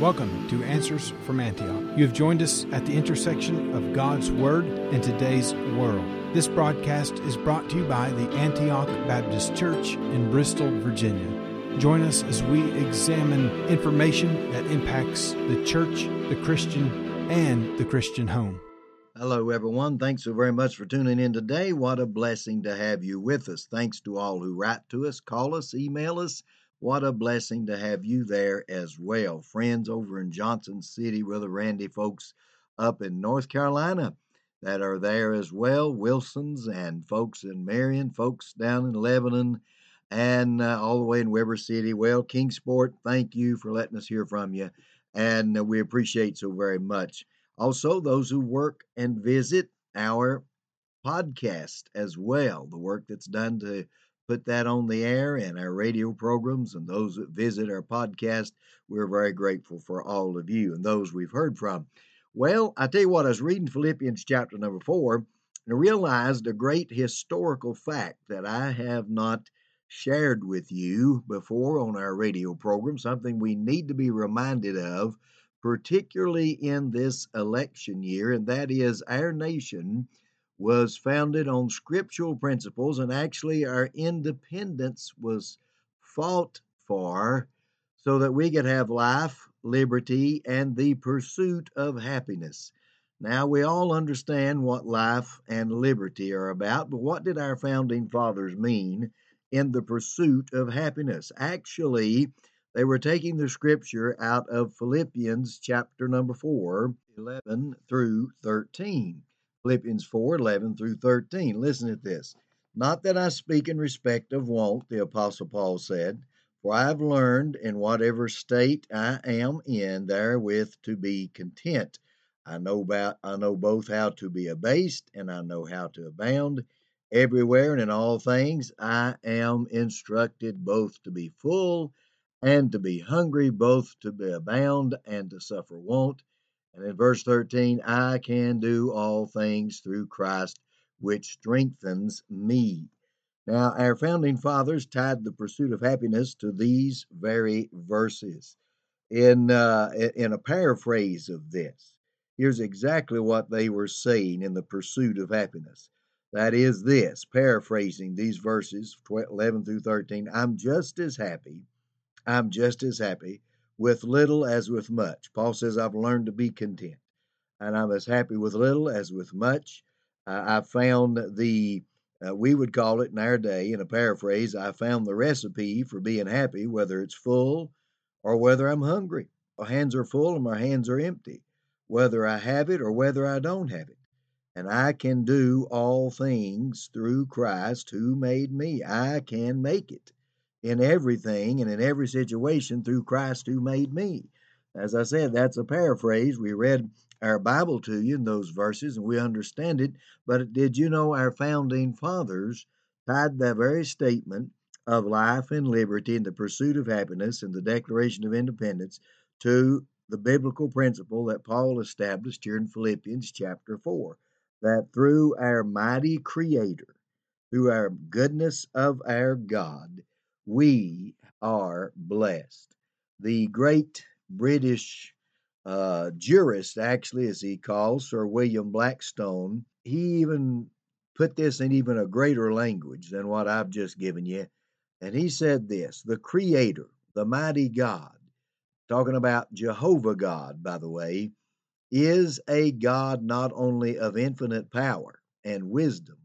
Welcome to Answers from Antioch. You have joined us at the intersection of God's Word and today's world. This broadcast is brought to you by the Antioch Baptist Church in Bristol, Virginia. Join us as we examine information that impacts the church, the Christian, and the Christian home. Hello, everyone. Thanks so very much for tuning in today. What a blessing to have you with us. Thanks to all who write to us, call us, email us what a blessing to have you there as well. Friends over in Johnson City, Brother Randy, folks up in North Carolina that are there as well. Wilson's and folks in Marion, folks down in Lebanon, and uh, all the way in Weber City. Well, Kingsport, thank you for letting us hear from you, and uh, we appreciate so very much. Also, those who work and visit our podcast as well, the work that's done to put that on the air and our radio programs and those that visit our podcast. We're very grateful for all of you and those we've heard from. Well, I tell you what, I was reading Philippians chapter number four and realized a great historical fact that I have not shared with you before on our radio program, something we need to be reminded of, particularly in this election year, and that is our nation was founded on scriptural principles, and actually our independence was fought for so that we could have life, liberty, and the pursuit of happiness. Now, we all understand what life and liberty are about, but what did our founding fathers mean in the pursuit of happiness? Actually, they were taking the scripture out of Philippians chapter number 4, 11 through 13. Philippians 4:11 through 13. Listen at this. Not that I speak in respect of want, the Apostle Paul said, for I have learned in whatever state I am in therewith to be content. I know about I know both how to be abased and I know how to abound. Everywhere and in all things I am instructed both to be full and to be hungry, both to be abound and to suffer want. And in verse 13, I can do all things through Christ, which strengthens me. Now, our founding fathers tied the pursuit of happiness to these very verses. In, uh, in a paraphrase of this, here's exactly what they were saying in the pursuit of happiness. That is this, paraphrasing these verses 11 through 13 I'm just as happy, I'm just as happy with little as with much. Paul says, I've learned to be content, and I'm as happy with little as with much. Uh, I found the, uh, we would call it in our day, in a paraphrase, I found the recipe for being happy, whether it's full or whether I'm hungry. My hands are full and my hands are empty, whether I have it or whether I don't have it. And I can do all things through Christ who made me. I can make it in everything and in every situation through Christ who made me. As I said, that's a paraphrase. We read our Bible to you in those verses and we understand it. But did you know our founding fathers tied that very statement of life and liberty and the pursuit of happiness and the Declaration of Independence to the biblical principle that Paul established here in Philippians chapter 4 that through our mighty Creator, through our goodness of our God, we are blessed. The great British uh, jurist, actually, as he calls Sir William Blackstone, he even put this in even a greater language than what I've just given you. And he said this the Creator, the mighty God, talking about Jehovah God, by the way, is a God not only of infinite power and wisdom,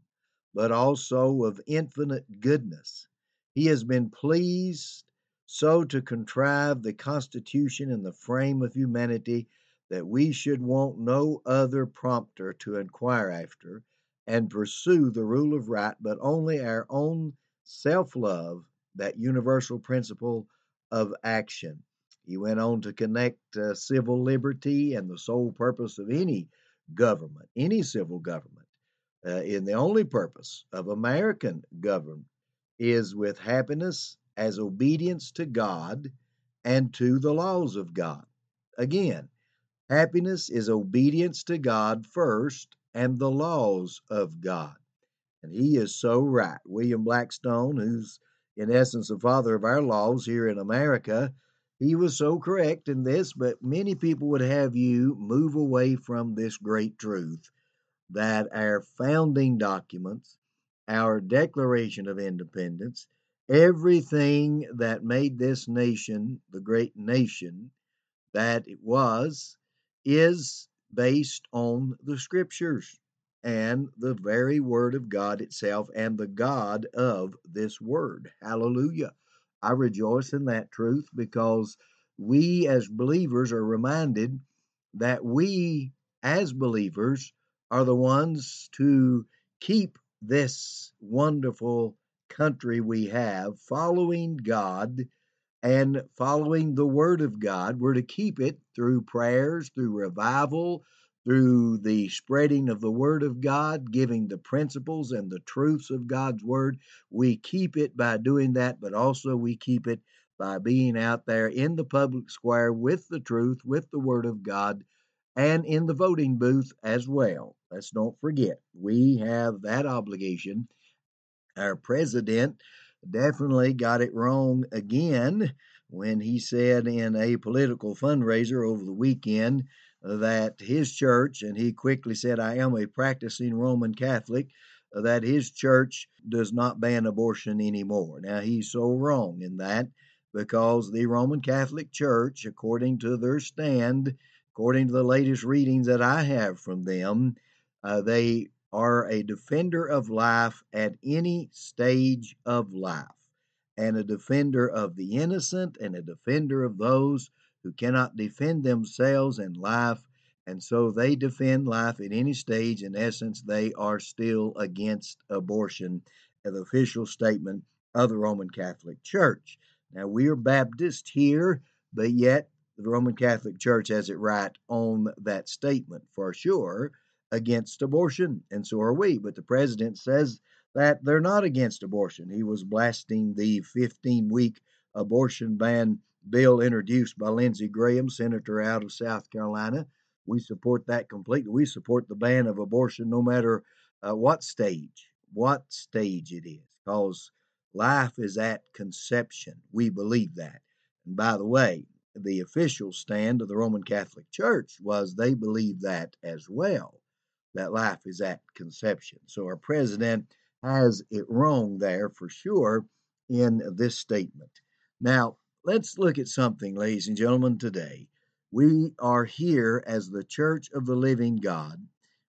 but also of infinite goodness he has been pleased so to contrive the constitution and the frame of humanity that we should want no other prompter to inquire after and pursue the rule of right, but only our own self love, that universal principle of action. He went on to connect uh, civil liberty and the sole purpose of any government, any civil government, uh, in the only purpose of American government is with happiness as obedience to God and to the laws of God. Again, happiness is obedience to God first and the laws of God. And he is so right. William Blackstone, who's in essence the father of our laws here in America, he was so correct in this, but many people would have you move away from this great truth that our founding documents, our Declaration of Independence, everything that made this nation the great nation that it was, is based on the scriptures and the very word of God itself and the God of this word. Hallelujah. I rejoice in that truth because we as believers are reminded that we as believers are the ones to keep this wonderful country we have following God and following the Word of God. We're to keep it through prayers, through revival, through the spreading of the Word of God, giving the principles and the truths of God's Word. We keep it by doing that, but also we keep it by being out there in the public square with the truth, with the Word of God, and in the voting booth as well. Let's don't forget, we have that obligation. Our president definitely got it wrong again when he said in a political fundraiser over the weekend that his church, and he quickly said, I am a practicing Roman Catholic, that his church does not ban abortion anymore. Now, he's so wrong in that because the Roman Catholic Church, according to their stand, according to the latest readings that I have from them, uh, they are a defender of life at any stage of life, and a defender of the innocent, and a defender of those who cannot defend themselves in life, and so they defend life at any stage. In essence, they are still against abortion, the official statement of the Roman Catholic Church. Now, we are Baptist here, but yet the Roman Catholic Church has it right on that statement for sure against abortion, and so are we. But the president says that they're not against abortion. He was blasting the 15 week abortion ban bill introduced by Lindsey Graham, senator out of South Carolina. We support that completely. We support the ban of abortion no matter uh, what stage, what stage it is, because life is at conception. We believe that. And by the way, the official stand of the Roman Catholic Church was they believe that as well, that life is at conception. So our president has it wrong there for sure in this statement. Now, Let's look at something, ladies and gentlemen, today. We are here as the Church of the Living God.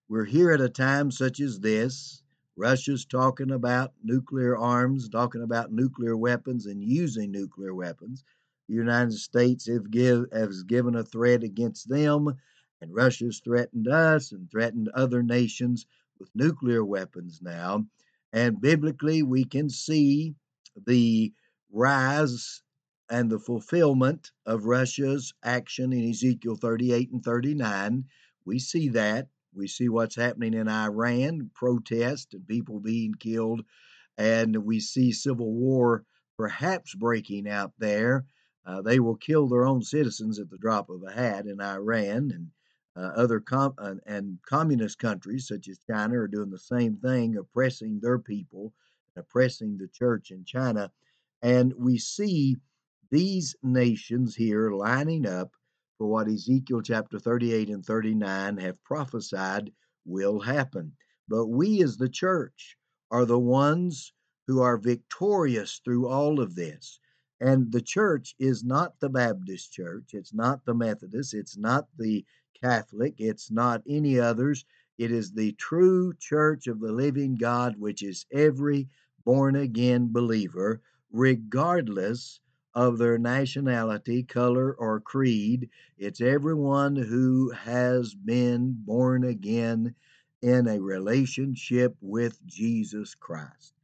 We're here at a time such as this. Russia's talking about nuclear arms, talking about nuclear weapons and using nuclear weapons. The United States have, give, has given a threat against them, and Russia's threatened us and threatened other nations with nuclear weapons now. And biblically, we can see the rise and the fulfillment of Russia's action in Ezekiel 38 and 39. We see that. We see what's happening in Iran, protest and people being killed, and we see civil war perhaps breaking out there. Uh, they will kill their own citizens at the drop of a hat in Iran, and uh, other com- uh, and communist countries such as China are doing the same thing, oppressing their people, oppressing the church in China. And we see these nations here lining up for what Ezekiel chapter 38 and 39 have prophesied will happen. But we as the church are the ones who are victorious through all of this. And the church is not the Baptist church, it's not the Methodist, it's not the Catholic, it's not any others. It is the true church of the living God, which is every born again believer, regardless of their nationality, color, or creed. It's everyone who has been born again in a relationship with Jesus Christ.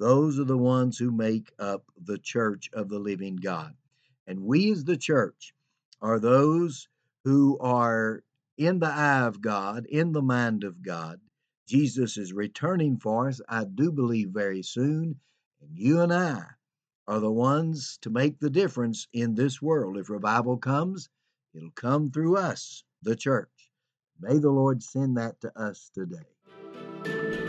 Those are the ones who make up the church of the living God. And we, as the church, are those who are in the eye of God, in the mind of God. Jesus is returning for us, I do believe, very soon. And you and I are the ones to make the difference in this world. If revival comes, it'll come through us, the church. May the Lord send that to us today.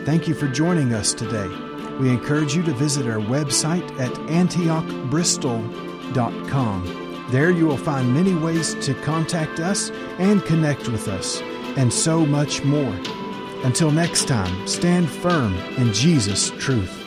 Thank you for joining us today. We encourage you to visit our website at antiochbristol.com There you will find many ways to contact us and connect with us, and so much more. Until next time, stand firm in Jesus' truth.